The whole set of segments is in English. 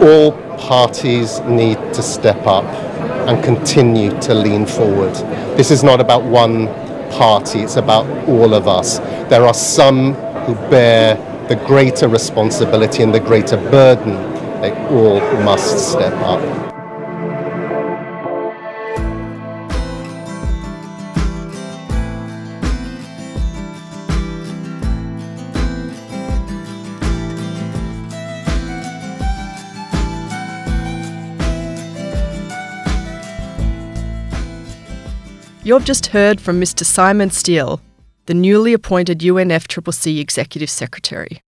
All parties need to step up and continue to lean forward. This is not about one party, it's about all of us. There are some who bear the greater responsibility and the greater burden. They all must step up. You've just heard from Mr. Simon Stiell, the newly appointed UNFCCC Executive Secretary.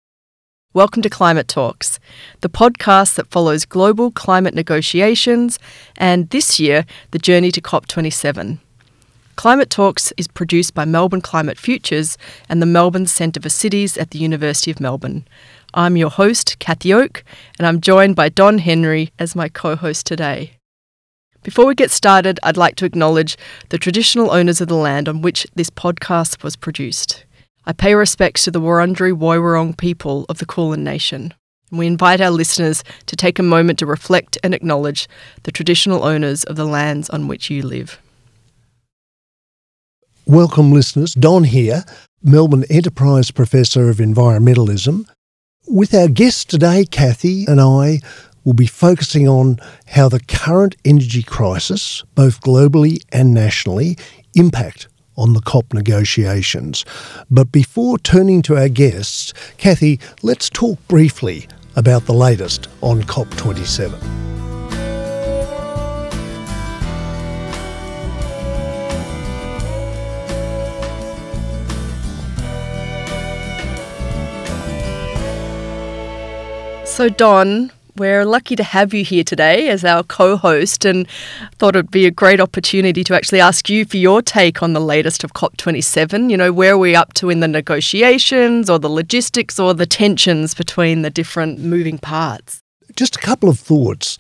Welcome to Climate Talks, the podcast that follows global climate negotiations and this year, the journey to COP27. Climate Talks is produced by Melbourne Climate Futures and the Melbourne Centre for Cities at the University of Melbourne. I'm your host, Cathy Oke, and I'm joined by Don Henry as my co host today. Before we get started, I'd like to acknowledge the traditional owners of the land on which this podcast was produced. I pay respects to the Wurundjeri Woiwurrung people of the Kulin Nation. We invite our listeners to take a moment to reflect and acknowledge the traditional owners of the lands on which you live. Welcome, listeners. Don here, Melbourne Enterprise Professor of Environmentalism. With our guest today, Cathy and I will be focusing on how the current energy crisis, both globally and nationally, impact on the COP negotiations. But before turning to our guests, Cathy, let's talk briefly about the latest on COP27. So, Don, we're lucky to have you here today as our co host and thought it'd be a great opportunity to actually ask you for your take on the latest of COP27. You know, where are we up to in the negotiations or the logistics or the tensions between the different moving parts? Just a couple of thoughts.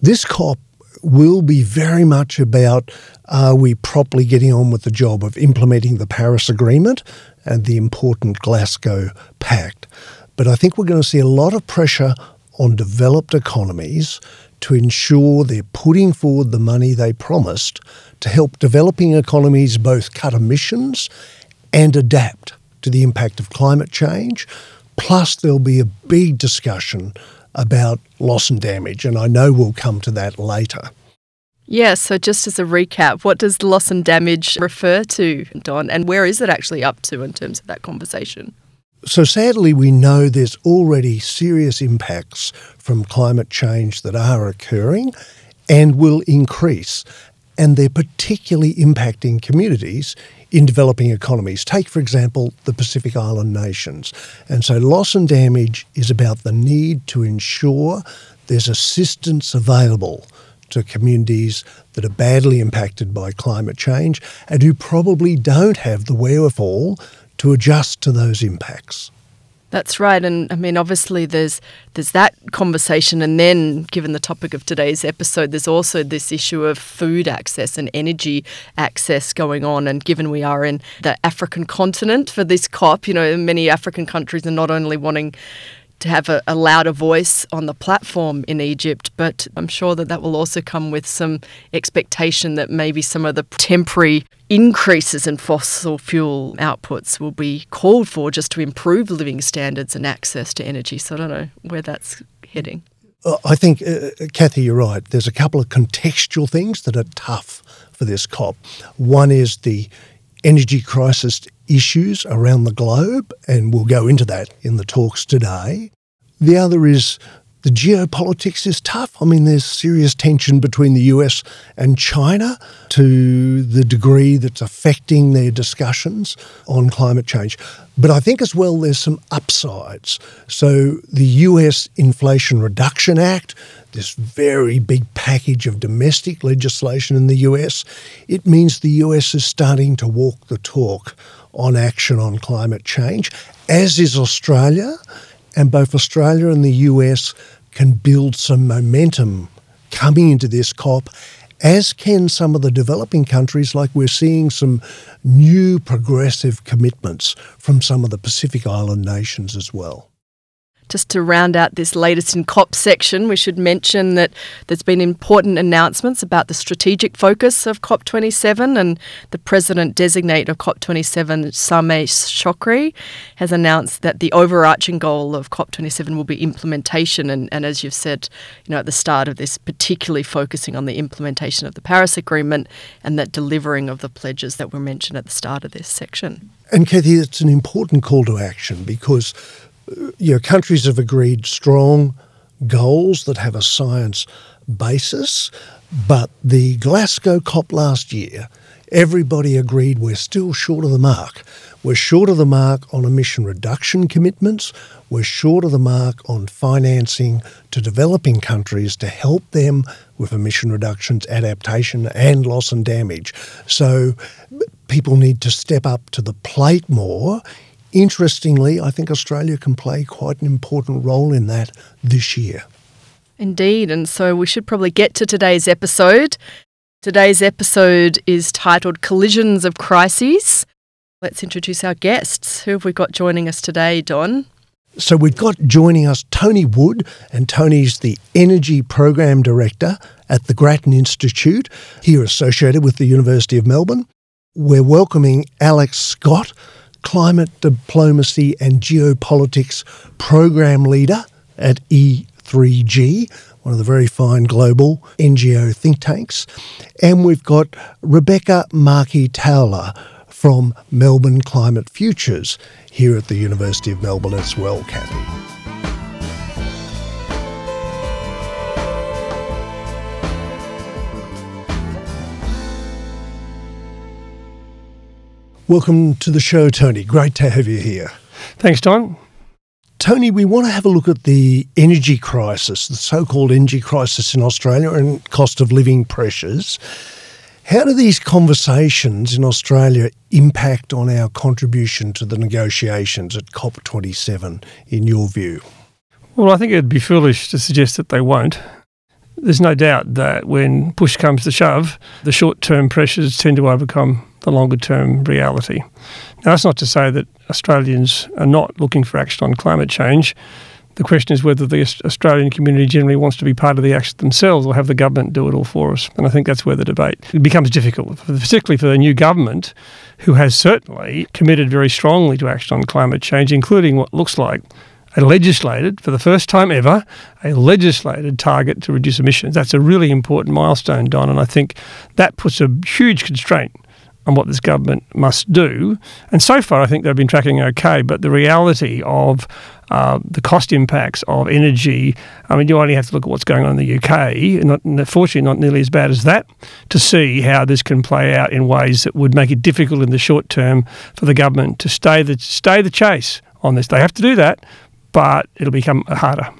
This COP will be very much about are we properly getting on with the job of implementing the Paris Agreement and the important Glasgow Pact. But I think we're going to see a lot of pressure on developed economies to ensure they're putting forward the money they promised to help developing economies both cut emissions and adapt to the impact of climate change. Plus, there'll be a big discussion about loss and damage, and I know we'll come to that later. Yeah, so just as a recap, what does loss and damage refer to, Don, and where is it actually up to in terms of that conversation? So sadly, we know there's already serious impacts from climate change that are occurring and will increase. And they're particularly impacting communities in developing economies. Take, for example, the Pacific Island nations. And so loss and damage is about the need to ensure there's assistance available to communities that are badly impacted by climate change and who probably don't have the wherewithal to adjust to those impacts. That's right, and I mean, obviously, there's there's that conversation, and then, given the topic of today's episode, there's also this issue of food access and energy access going on. And given we are in the African continent for this COP, you know, many African countries are not only wanting to have a, a, louder voice on the platform in Egypt, but I'm sure that that will also come with some expectation that maybe some of the temporary increases in fossil fuel outputs will be called for just to improve living standards and access to energy. So I don't know where that's heading. I think, uh, Cathy, you're right. There's a couple of contextual things that are tough for this COP. One is the energy crisis issues around the globe, and we'll go into that in the talks today. The other is the geopolitics is tough. I mean, there's serious tension between the US and China to the degree that's affecting their discussions on climate change. But I think as well there's some upsides. So the US Inflation Reduction Act, this very big package of domestic legislation in the US, it means the US is starting to walk the talk on action on climate change, as is Australia. And both Australia and the US can build some momentum coming into this COP, as can some of the developing countries, like we're seeing some new progressive commitments from some of the Pacific Island nations as well. Just to round out this latest in COP section, we should mention that there's been important announcements about the strategic focus of COP27, and the president designate of COP27, Sameh Shoukry, has announced that the overarching goal of COP27 will be implementation. And, and as you've said, you know, at the start of this, particularly focusing on the implementation of the Paris Agreement and that delivering of the pledges that were mentioned at the start of this section. And Cathy, it's an important call to action because you know, countries have agreed strong goals that have a science basis, but the Glasgow COP last year, everybody agreed we're still short of the mark. We're short of the mark on emission reduction commitments. We're short of the mark on financing to developing countries to help them with emission reductions, adaptation, and loss and damage. So people need to step up to the plate more Interestingly, I think Australia can play quite an important role in that this year. Indeed, and so we should probably get to today's episode. Today's episode is titled Collisions of Crises. Let's introduce our guests. Who have we got joining us today, Don? So we've got joining us Tony Wood, and Tony's the Energy Program Director at the Grattan Institute, here associated with the University of Melbourne. We're welcoming Alex Scott, climate diplomacy and geopolitics program leader at E3G, one of the very fine global NGO think tanks. And we've got Rebekkah Markey-Towler from Melbourne Climate Futures here at the University of Melbourne as well, Cathy. Welcome to the show, Tony. Great to have you here. Thanks, Don. Tony, we want to have a look at the energy crisis, the so called energy crisis in Australia and cost of living pressures. How do these conversations in Australia impact on our contribution to the negotiations at COP27, in your view? Well, I think it'd be foolish to suggest that they won't. There's no doubt that when push comes to shove, the short term pressures tend to overcome longer term reality. Now, that's not to say that Australians are not looking for action on climate change. The question is whether the Australian community generally wants to be part of the action themselves or have the government do it all for us. And I think that's where the debate becomes difficult, particularly for the new government, who has certainly committed very strongly to action on climate change, including what looks like a legislated, for the first time ever, a legislated target to reduce emissions. That's a really important milestone, Don, and I think that puts a huge constraint on what this government must do. And so far, I think they've been tracking okay. But the reality of uh, the cost impacts of energy, I mean, you only have to look at what's going on in the UK, not, fortunately not nearly as bad as that, to see how this can play out in ways that would make it difficult in the short term for the government to stay the, stay the chase on this. They have to do that, but it'll become harder.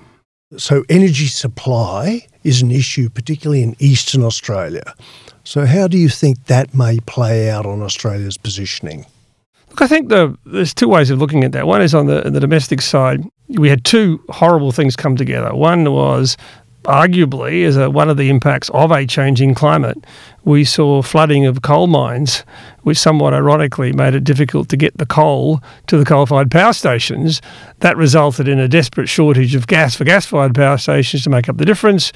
So, energy supply is an issue, particularly in eastern Australia. So, how do you think that may play out on Australia's positioning? Look, I think the, there's two ways of looking at that. One is on the, the domestic side. We had two horrible things come together. One was arguably as a, one of the impacts of a changing climate, we saw flooding of coal mines, which somewhat ironically made it difficult to get the coal to the coal-fired power stations. That resulted in a desperate shortage of gas for gas-fired power stations to make up the difference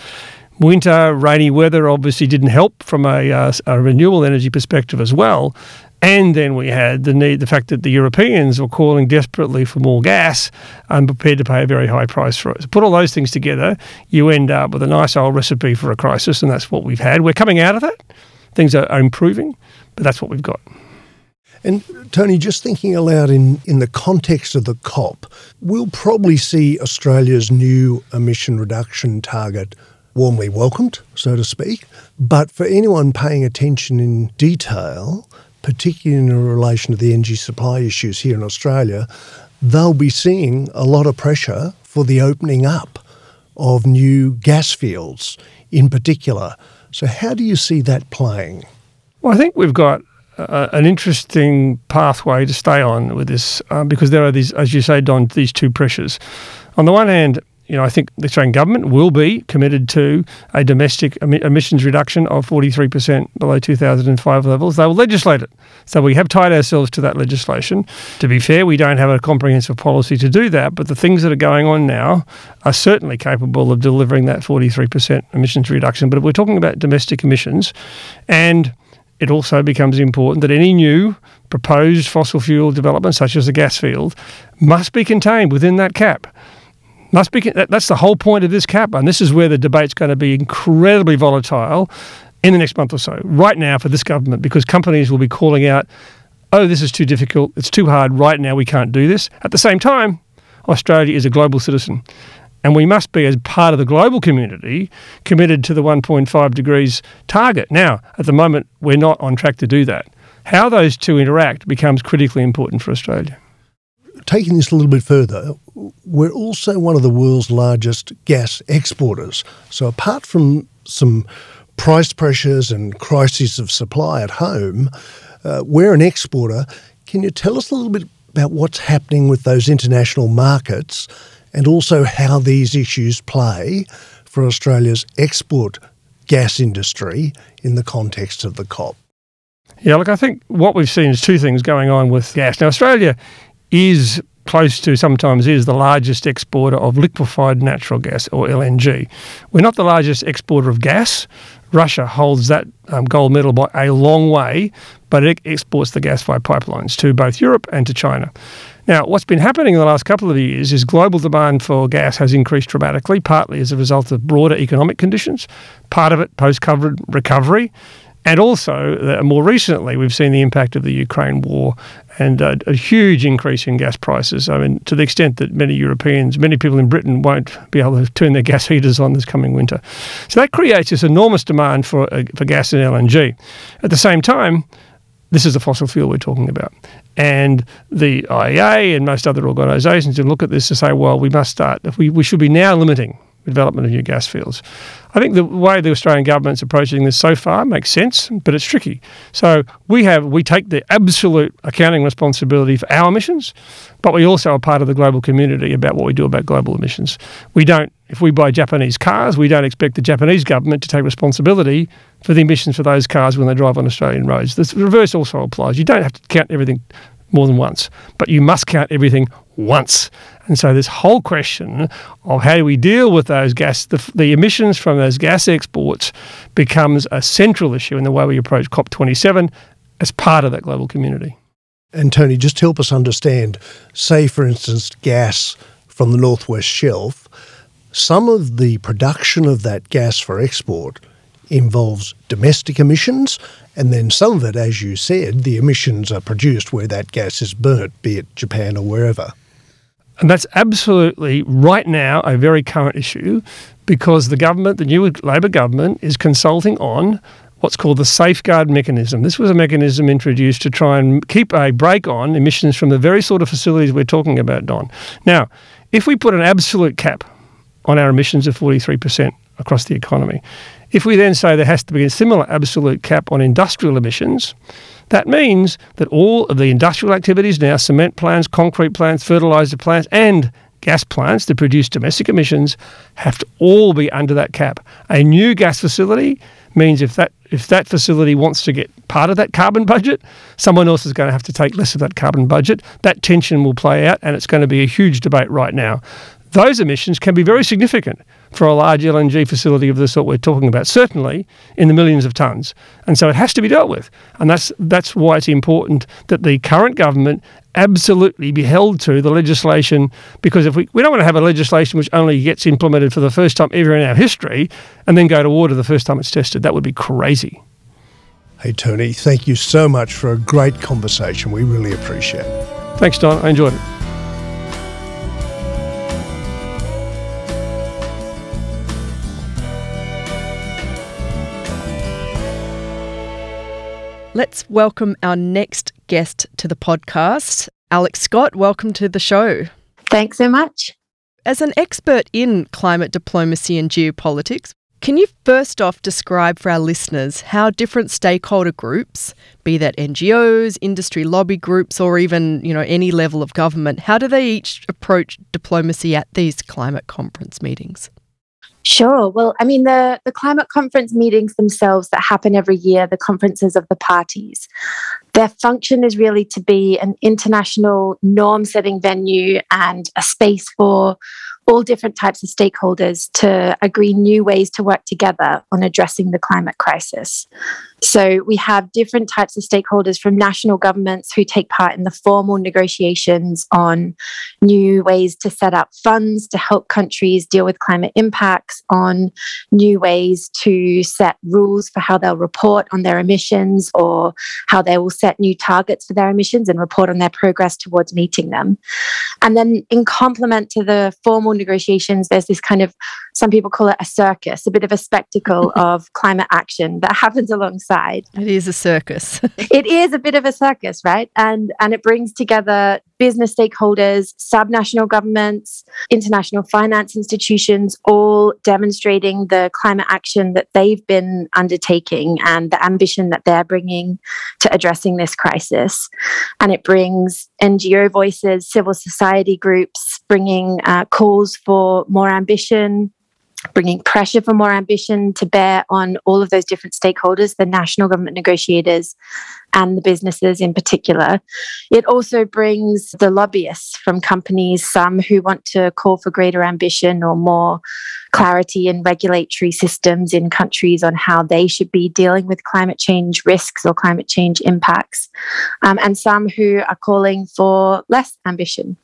winter, rainy weather obviously didn't help from a, uh, a, renewable energy perspective as well. And then we had the need, the fact that the Europeans were calling desperately for more gas and prepared to pay a very high price for it. So put all those things together, you end up with a nice old recipe for a crisis, and that's what we've had. We're coming out of that. Things are, are improving, but that's what we've got. And Tony, just thinking aloud in, in the context of the COP, we'll probably see Australia's new emission reduction target warmly welcomed, so to speak. But for anyone paying attention in detail, particularly in relation to the energy supply issues here in Australia, they'll be seeing a lot of pressure for the opening up of new gas fields in particular. So, how do you see that playing? Well, I think we've got an interesting pathway to stay on with this uh, because there are these, as you say, Don, these two pressures. On the one hand, you know, I think the Australian government will be committed to a domestic emissions reduction of 43% below 2005 levels. They will legislate it. So we have tied ourselves to that legislation. To be fair, we don't have a comprehensive policy to do that, but the things that are going on now are certainly capable of delivering that 43% emissions reduction. But if we're talking about domestic emissions, and it also becomes important that any new proposed fossil fuel development, such as the gas field, must be contained within that cap. Must be that's the whole point of this cap, and this is where the debate's going to be incredibly volatile in the next month or so. Right now, for this government, because companies will be calling out, "Oh, this is too difficult. It's too hard. Right now, we can't do this." At the same time, Australia is a global citizen, and we must be, as part of the global community, committed to the 1.5 degrees target. Now, at the moment, we're not on track to do that. How those two interact becomes critically important for Australia taking this a little bit further, we're also one of the world's largest gas exporters. So, apart from some price pressures and crises of supply at home, uh, we're an exporter. Can you tell us a little bit about what's happening with those international markets and also how these issues play for Australia's export gas industry in the context of the COP? Yeah, look, I think what we've seen is two things going on with gas. Now, Australia is close to sometimes is the largest exporter of liquefied natural gas or LNG. We're not the largest exporter of gas. Russia holds that um, gold medal by a long way, but it exports the gas via pipelines to both Europe and to China. Now, what's been happening in the last couple of years is global demand for gas has increased dramatically, partly as a result of broader economic conditions, part of it post COVID recovery, and also, uh, more recently, we've seen the impact of the Ukraine war and uh, a huge increase in gas prices. I mean, to the extent that many Europeans, many people in Britain won't be able to turn their gas heaters on this coming winter. So that creates this enormous demand for, uh, for gas and LNG. At the same time, this is the fossil fuel we're talking about. And the IEA and most other organisations look at this and say, well, we must start, we, we should be now limiting development of new gas fields. I think the way the Australian government's approaching this so far makes sense, but it's tricky. So we have we take the absolute accounting responsibility for our emissions, but we also are part of the global community about what we do about global emissions. We don't if we buy Japanese cars, we don't expect the Japanese government to take responsibility for the emissions for those cars when they drive on Australian roads. The reverse also applies. You don't have to count everything more than once, but you must count everything once. And so this whole question of how do we deal with those gas, the, the emissions from those gas exports becomes a central issue in the way we approach COP27 as part of that global community. And Tony, just help us understand, say for instance, gas from the Northwest Shelf, some of the production of that gas for export involves domestic emissions, and then some of it, as you said, the emissions are produced where that gas is burnt, be it Japan or wherever. And that's absolutely right now a very current issue because the government, the new Labor government, is consulting on what's called the safeguard mechanism. This was a mechanism introduced to try and keep a brake on emissions from the very sort of facilities we're talking about, Don. Now, if we put an absolute cap on our emissions of 43% across the economy, if we then say there has to be a similar absolute cap on industrial emissions, that means that all of the industrial activities now, cement plants, concrete plants, fertiliser plants, and gas plants that produce domestic emissions have to all be under that cap. A new gas facility means if that if that facility wants to get part of that carbon budget, someone else is going to have to take less of that carbon budget. That tension will play out and it's going to be a huge debate right now those emissions can be very significant for a large LNG facility of the sort we're talking about, certainly in the millions of tonnes. And so it has to be dealt with. And that's, that's why it's important that the current government absolutely be held to the legislation, because if we, we don't want to have a legislation which only gets implemented for the first time ever in our history and then go to water the first time it's tested. That would be crazy. Hey, Tony, thank you so much for a great conversation. We really appreciate it. Thanks, Don. I enjoyed it. Let's welcome our next guest to the podcast. Alex Scott, welcome to the show. Thanks so much. As an expert in climate diplomacy and geopolitics, Can you first off describe for our listeners how different stakeholder groups, be that NGOs, industry lobby groups, or even you know any level of government, how do they each approach diplomacy at these climate conference meetings? Sure. Well, I mean, the, the climate conference meetings themselves that happen every year, the conferences of the parties, their function is really to be an international norm setting venue and a space for all different types of stakeholders to agree new ways to work together on addressing the climate crisis. So we have different types of stakeholders from national governments who take part in the formal negotiations on new ways to set up funds to help countries deal with climate impacts, on new ways to set rules for how they'll report on their emissions or how they will set new targets for their emissions and report on their progress towards meeting them. And then, in complement to the formal negotiations, there's this kind of, some people call it a circus, a bit of a spectacle of climate action that happens alongside side. It is a circus. it is a bit of a circus, right? And and it brings together business stakeholders, subnational governments, international finance institutions, all demonstrating the climate action that they've been undertaking and the ambition that they're bringing to addressing this crisis. And it brings NGO voices, civil society groups, bringing uh, calls for more ambition, bringing pressure for more ambition to bear on all of those different stakeholders, the national government negotiators and the businesses in particular. It also brings the lobbyists from companies, some who want to call for greater ambition or more clarity in regulatory systems in countries on how they should be dealing with climate change risks or climate change impacts, um, and some who are calling for less ambition.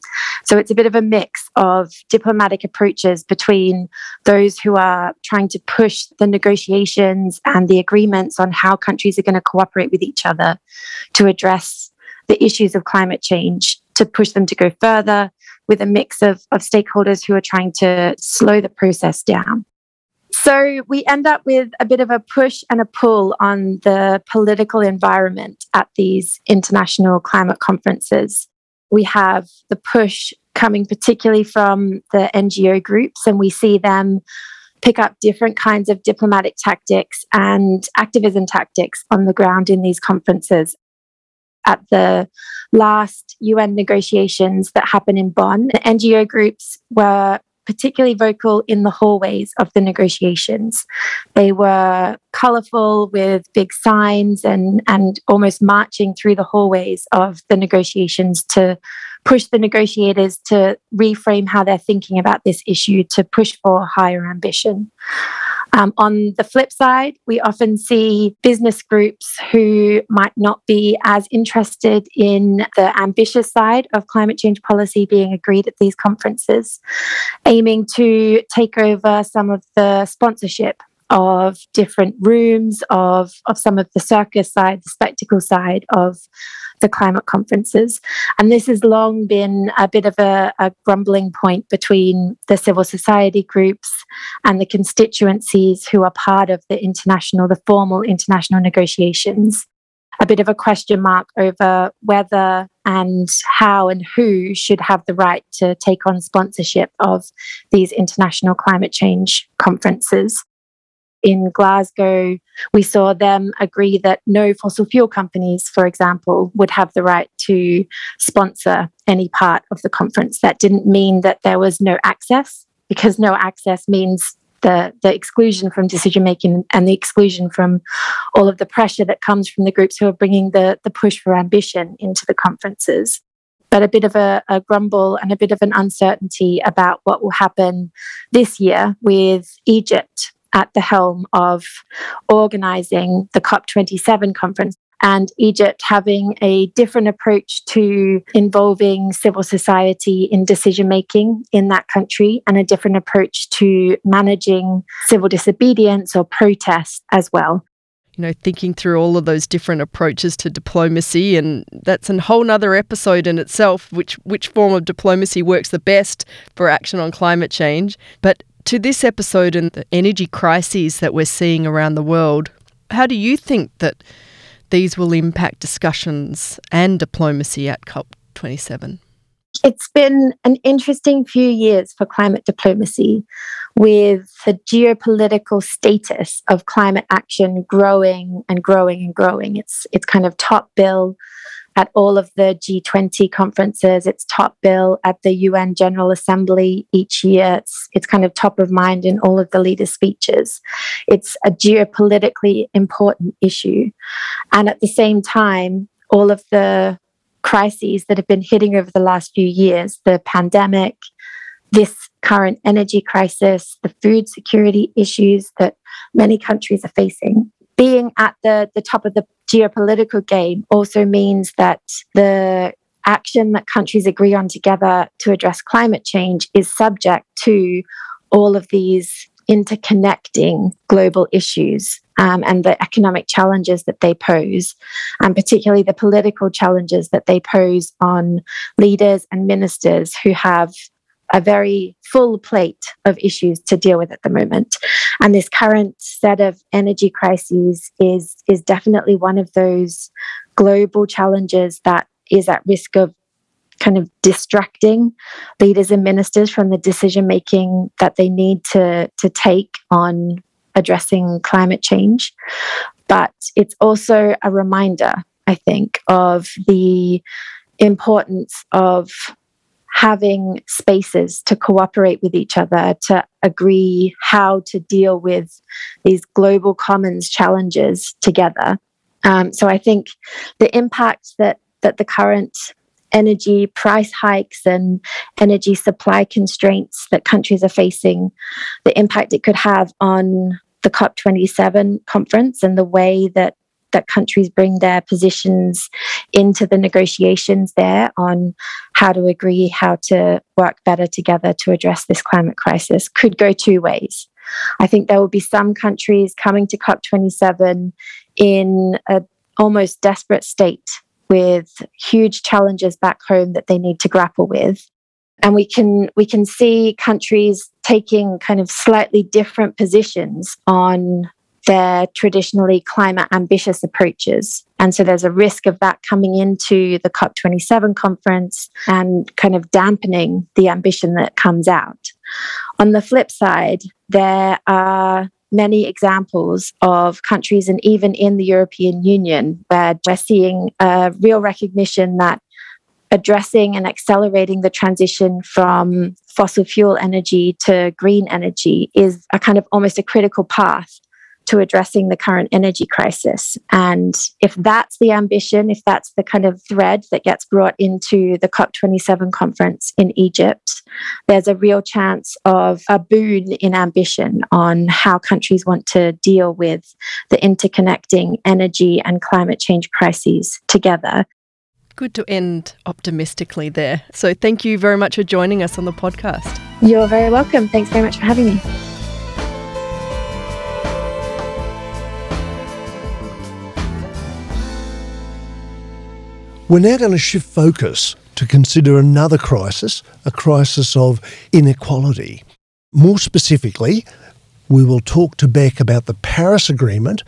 So it's a bit of a mix of diplomatic approaches between those who are trying to push the negotiations and the agreements on how countries are going to cooperate with each other to address the issues of climate change, to push them to go further with a mix of, of stakeholders who are trying to slow the process down. So we end up with a bit of a push and a pull on the political environment at these international climate conferences. We have the push coming particularly from the NGO groups, and we see them pick up different kinds of diplomatic tactics and activism tactics on the ground in these conferences. At the last UN negotiations that happened in Bonn, NGO groups were particularly vocal in the hallways of the negotiations. They were colorful with big signs and, and almost marching through the hallways of the negotiations to push the negotiators to reframe how they're thinking about this issue to push for higher ambition. Um, on the flip side, we often see business groups who might not be as interested in the ambitious side of climate change policy being agreed at these conferences, aiming to take over some of the sponsorship of different rooms of, of some of the circus side, the spectacle side of the climate conferences. And this has long been a bit of a, a grumbling point between the civil society groups and the constituencies who are part of the international, the formal international negotiations. A bit of a question mark over whether and how and who should have the right to take on sponsorship of these international climate change conferences in Glasgow, we saw them agree that no fossil fuel companies, for example, would have the right to sponsor any part of the conference. That didn't mean that there was no access, because no access means the, the exclusion from decision making and the exclusion from all of the pressure that comes from the groups who are bringing the, the push for ambition into the conferences but a bit of a, a, grumble and a bit of an uncertainty about what will happen this year with Egypt at the helm of organizing the COP27 conference and Egypt having a different approach to involving civil society in decision making in that country and a different approach to managing civil disobedience or protest as well. You know, thinking through all of those different approaches to diplomacy, and that's a whole nother episode in itself, which which form of diplomacy works the best for action on climate change. But to this episode and the energy crises that we're seeing around the world, how do you think that these will impact discussions and diplomacy at COP27? It's been an interesting few years for climate diplomacy, with the geopolitical status of climate action growing and growing and growing. It's it's kind of top bill at all of the G20 conferences. It's top bill at the UN General Assembly each year. It's, it's kind of top of mind in all of the leaders' speeches. It's a geopolitically important issue. And at the same time, all of the crises that have been hitting over the last few years the pandemic, this current energy crisis, the food security issues that many countries are facing being at the, the top of the geopolitical game also means that the action that countries agree on together to address climate change is subject to all of these interconnecting global issues um, and the economic challenges that they pose, and particularly the political challenges that they pose on leaders and ministers who have a very full plate of issues to deal with at the moment. And this current set of energy crises is, is definitely one of those global challenges that is at risk of kind of distracting leaders and ministers from the decision making that they need to, to take on addressing climate change. But it's also a reminder, I think, of the importance of having spaces to cooperate with each other, to agree how to deal with these global commons challenges together. Um, so I think the impact that that the current energy price hikes and energy supply constraints that countries are facing, the impact it could have on the COP27 conference and the way that that countries bring their positions into the negotiations there on how to agree how to work better together to address this climate crisis could go two ways. I think there will be some countries coming to COP27 in an almost desperate state with huge challenges back home that they need to grapple with. And we can we can see countries taking kind of slightly different positions on their traditionally climate ambitious approaches. And so there's a risk of that coming into the COP27 conference and kind of dampening the ambition that comes out. On the flip side, there are many examples of countries and even in the European Union where we're seeing a real recognition that addressing and accelerating the transition from fossil fuel energy to green energy is a kind of almost a critical path to addressing the current energy crisis. And if that's the ambition, if that's the kind of thread that gets brought into the COP27 conference in Egypt, there's a real chance of a boon in ambition on how countries want to deal with the interconnecting energy and climate change crises together. Good to end optimistically there. So, thank you very much for joining us on the podcast. You're very welcome. Thanks very much for having me. We're now going to shift focus to consider another crisis, a crisis of inequality. More specifically, we will talk to Beck about the Paris Agreement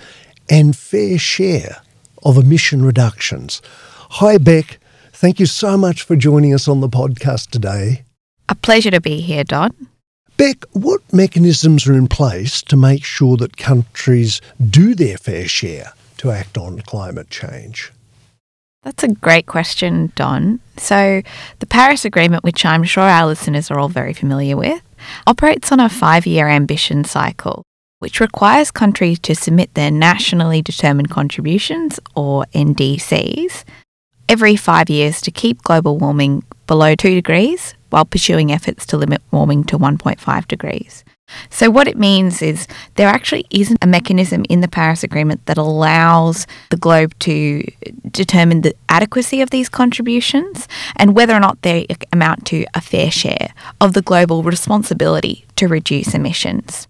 and fair share of emission reductions. Hi, Beck. Thank you so much for joining us on the podcast today. A pleasure to be here, Don. Beck, what mechanisms are in place to make sure that countries do their fair share to act on climate change? That's a great question, Don. So, the Paris Agreement, which I'm sure our listeners are all very familiar with, operates on a five year ambition cycle, which requires countries to submit their nationally determined contributions, or NDCs, every five years to keep global warming below 2 degrees while pursuing efforts to limit warming to 1.5 degrees. So, what it means is there actually isn't a mechanism in the Paris Agreement that allows the globe to determine the adequacy of these contributions and whether or not they amount to a fair share of the global responsibility to reduce emissions.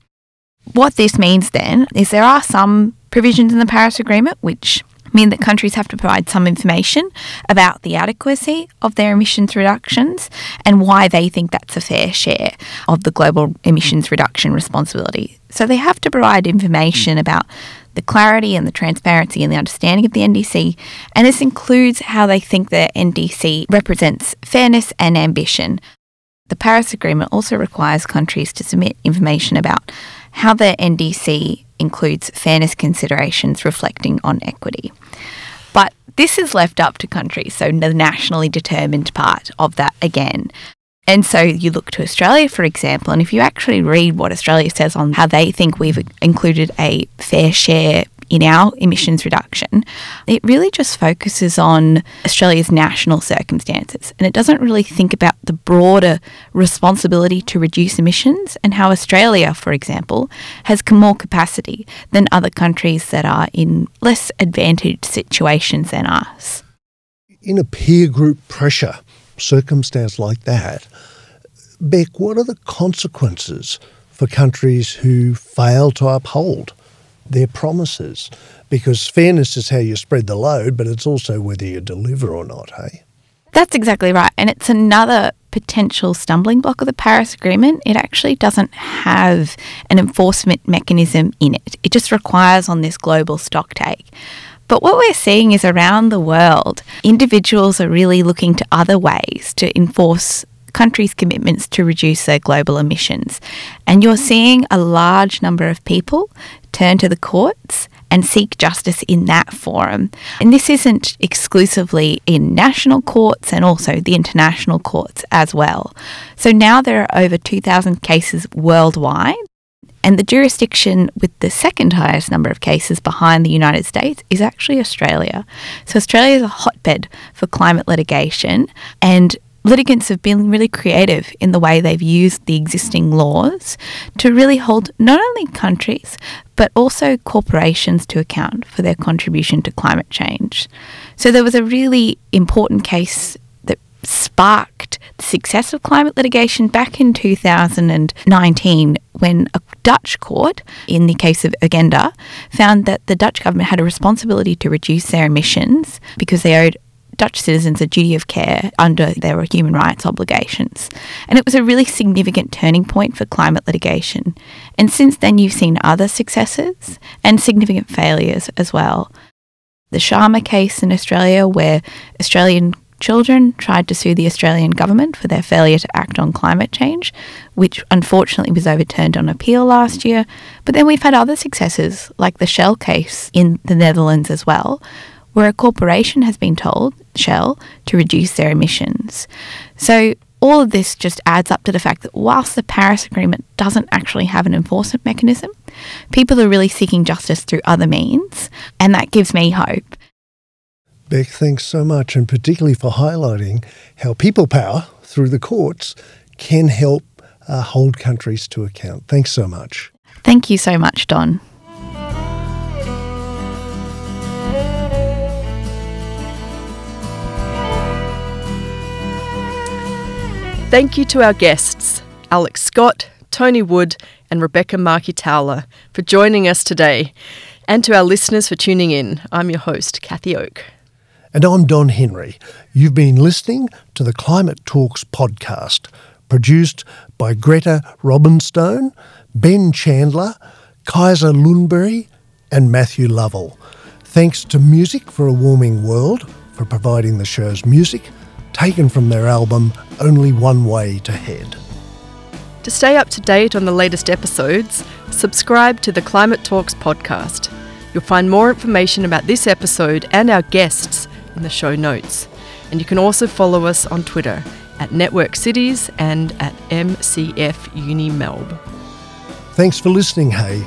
What this means then is there are some provisions in the Paris Agreement which mean that countries have to provide some information about the adequacy of their emissions reductions and why they think that's a fair share of the global emissions reduction responsibility. So they have to provide information mm. about the clarity and the transparency and the understanding of the NDC, and this includes how they think the NDC represents fairness and ambition. The Paris Agreement also requires countries to submit information about how the NDC includes fairness considerations reflecting on equity. But this is left up to countries, so the nationally determined part of that again. And so you look to Australia, for example, and if you actually read what Australia says on how they think we've included a fair share in our emissions reduction, it really just focuses on Australia's national circumstances and it doesn't really think about the broader responsibility to reduce emissions and how Australia, for example, has more capacity than other countries that are in less advantaged situations than us. In a peer group pressure circumstance like that, Beck, what are the consequences for countries who fail to uphold their promises? Because fairness is how you spread the load, but it's also whether you deliver or not, hey? That's exactly right. And it's another potential stumbling block of the Paris Agreement. It actually doesn't have an enforcement mechanism in it, it just requires on this global stock take. But what we're seeing is around the world, individuals are really looking to other ways to enforce countries' commitments to reduce their global emissions. And you're seeing a large number of people turn to the courts and seek justice in that forum. And this isn't exclusively in national courts and also the international courts as well. So now there are over 2,000 cases worldwide. And the jurisdiction with the second highest number of cases behind the United States is actually Australia. So Australia is a hotbed for climate litigation and litigants have been really creative in the way they've used the existing laws to really hold not only countries but also corporations to account for their contribution to climate change. So there was a really important case that sparked the success of climate litigation back in 2019 when a Dutch court, in the case of Urgenda, found that the Dutch government had a responsibility to reduce their emissions because they owed Dutch citizens a duty of care under their human rights obligations. And it was a really significant turning point for climate litigation. And since then, you've seen other successes and significant failures as well. The Sharma case in Australia, where Australian children tried to sue the Australian government for their failure to act on climate change, which unfortunately was overturned on appeal last year. But then we've had other successes, like the Shell case in the Netherlands as well, where a corporation has been told, Shell, to reduce their emissions. So all of this just adds up to the fact that whilst the Paris Agreement doesn't actually have an enforcement mechanism, people are really seeking justice through other means, and that gives me hope. Beck, thanks so much, and particularly for highlighting how people power through the courts can help uh, hold countries to account. Thanks so much. Thank you so much, Don. Thank you to our guests, Alex Scott, Tony Wood, and Rebekkah Markey-Towler, for joining us today, and to our listeners for tuning in. I'm your host, Cathy Oke. And I'm Don Henry. You've been listening to the Climate Talks podcast, produced by Greta Robinstone, Ben Chandler, Kaiser Lundberg, and Matthew Lovell. Thanks to Music for a Warming World for providing the show's music taken from their album Only One Way to Head. To stay up to date on the latest episodes, subscribe to the Climate Talks podcast. You'll find more information about this episode and our guests in the show notes. And you can also follow us on Twitter at Network Cities and at MCF Uni Melb. Thanks for listening, hey.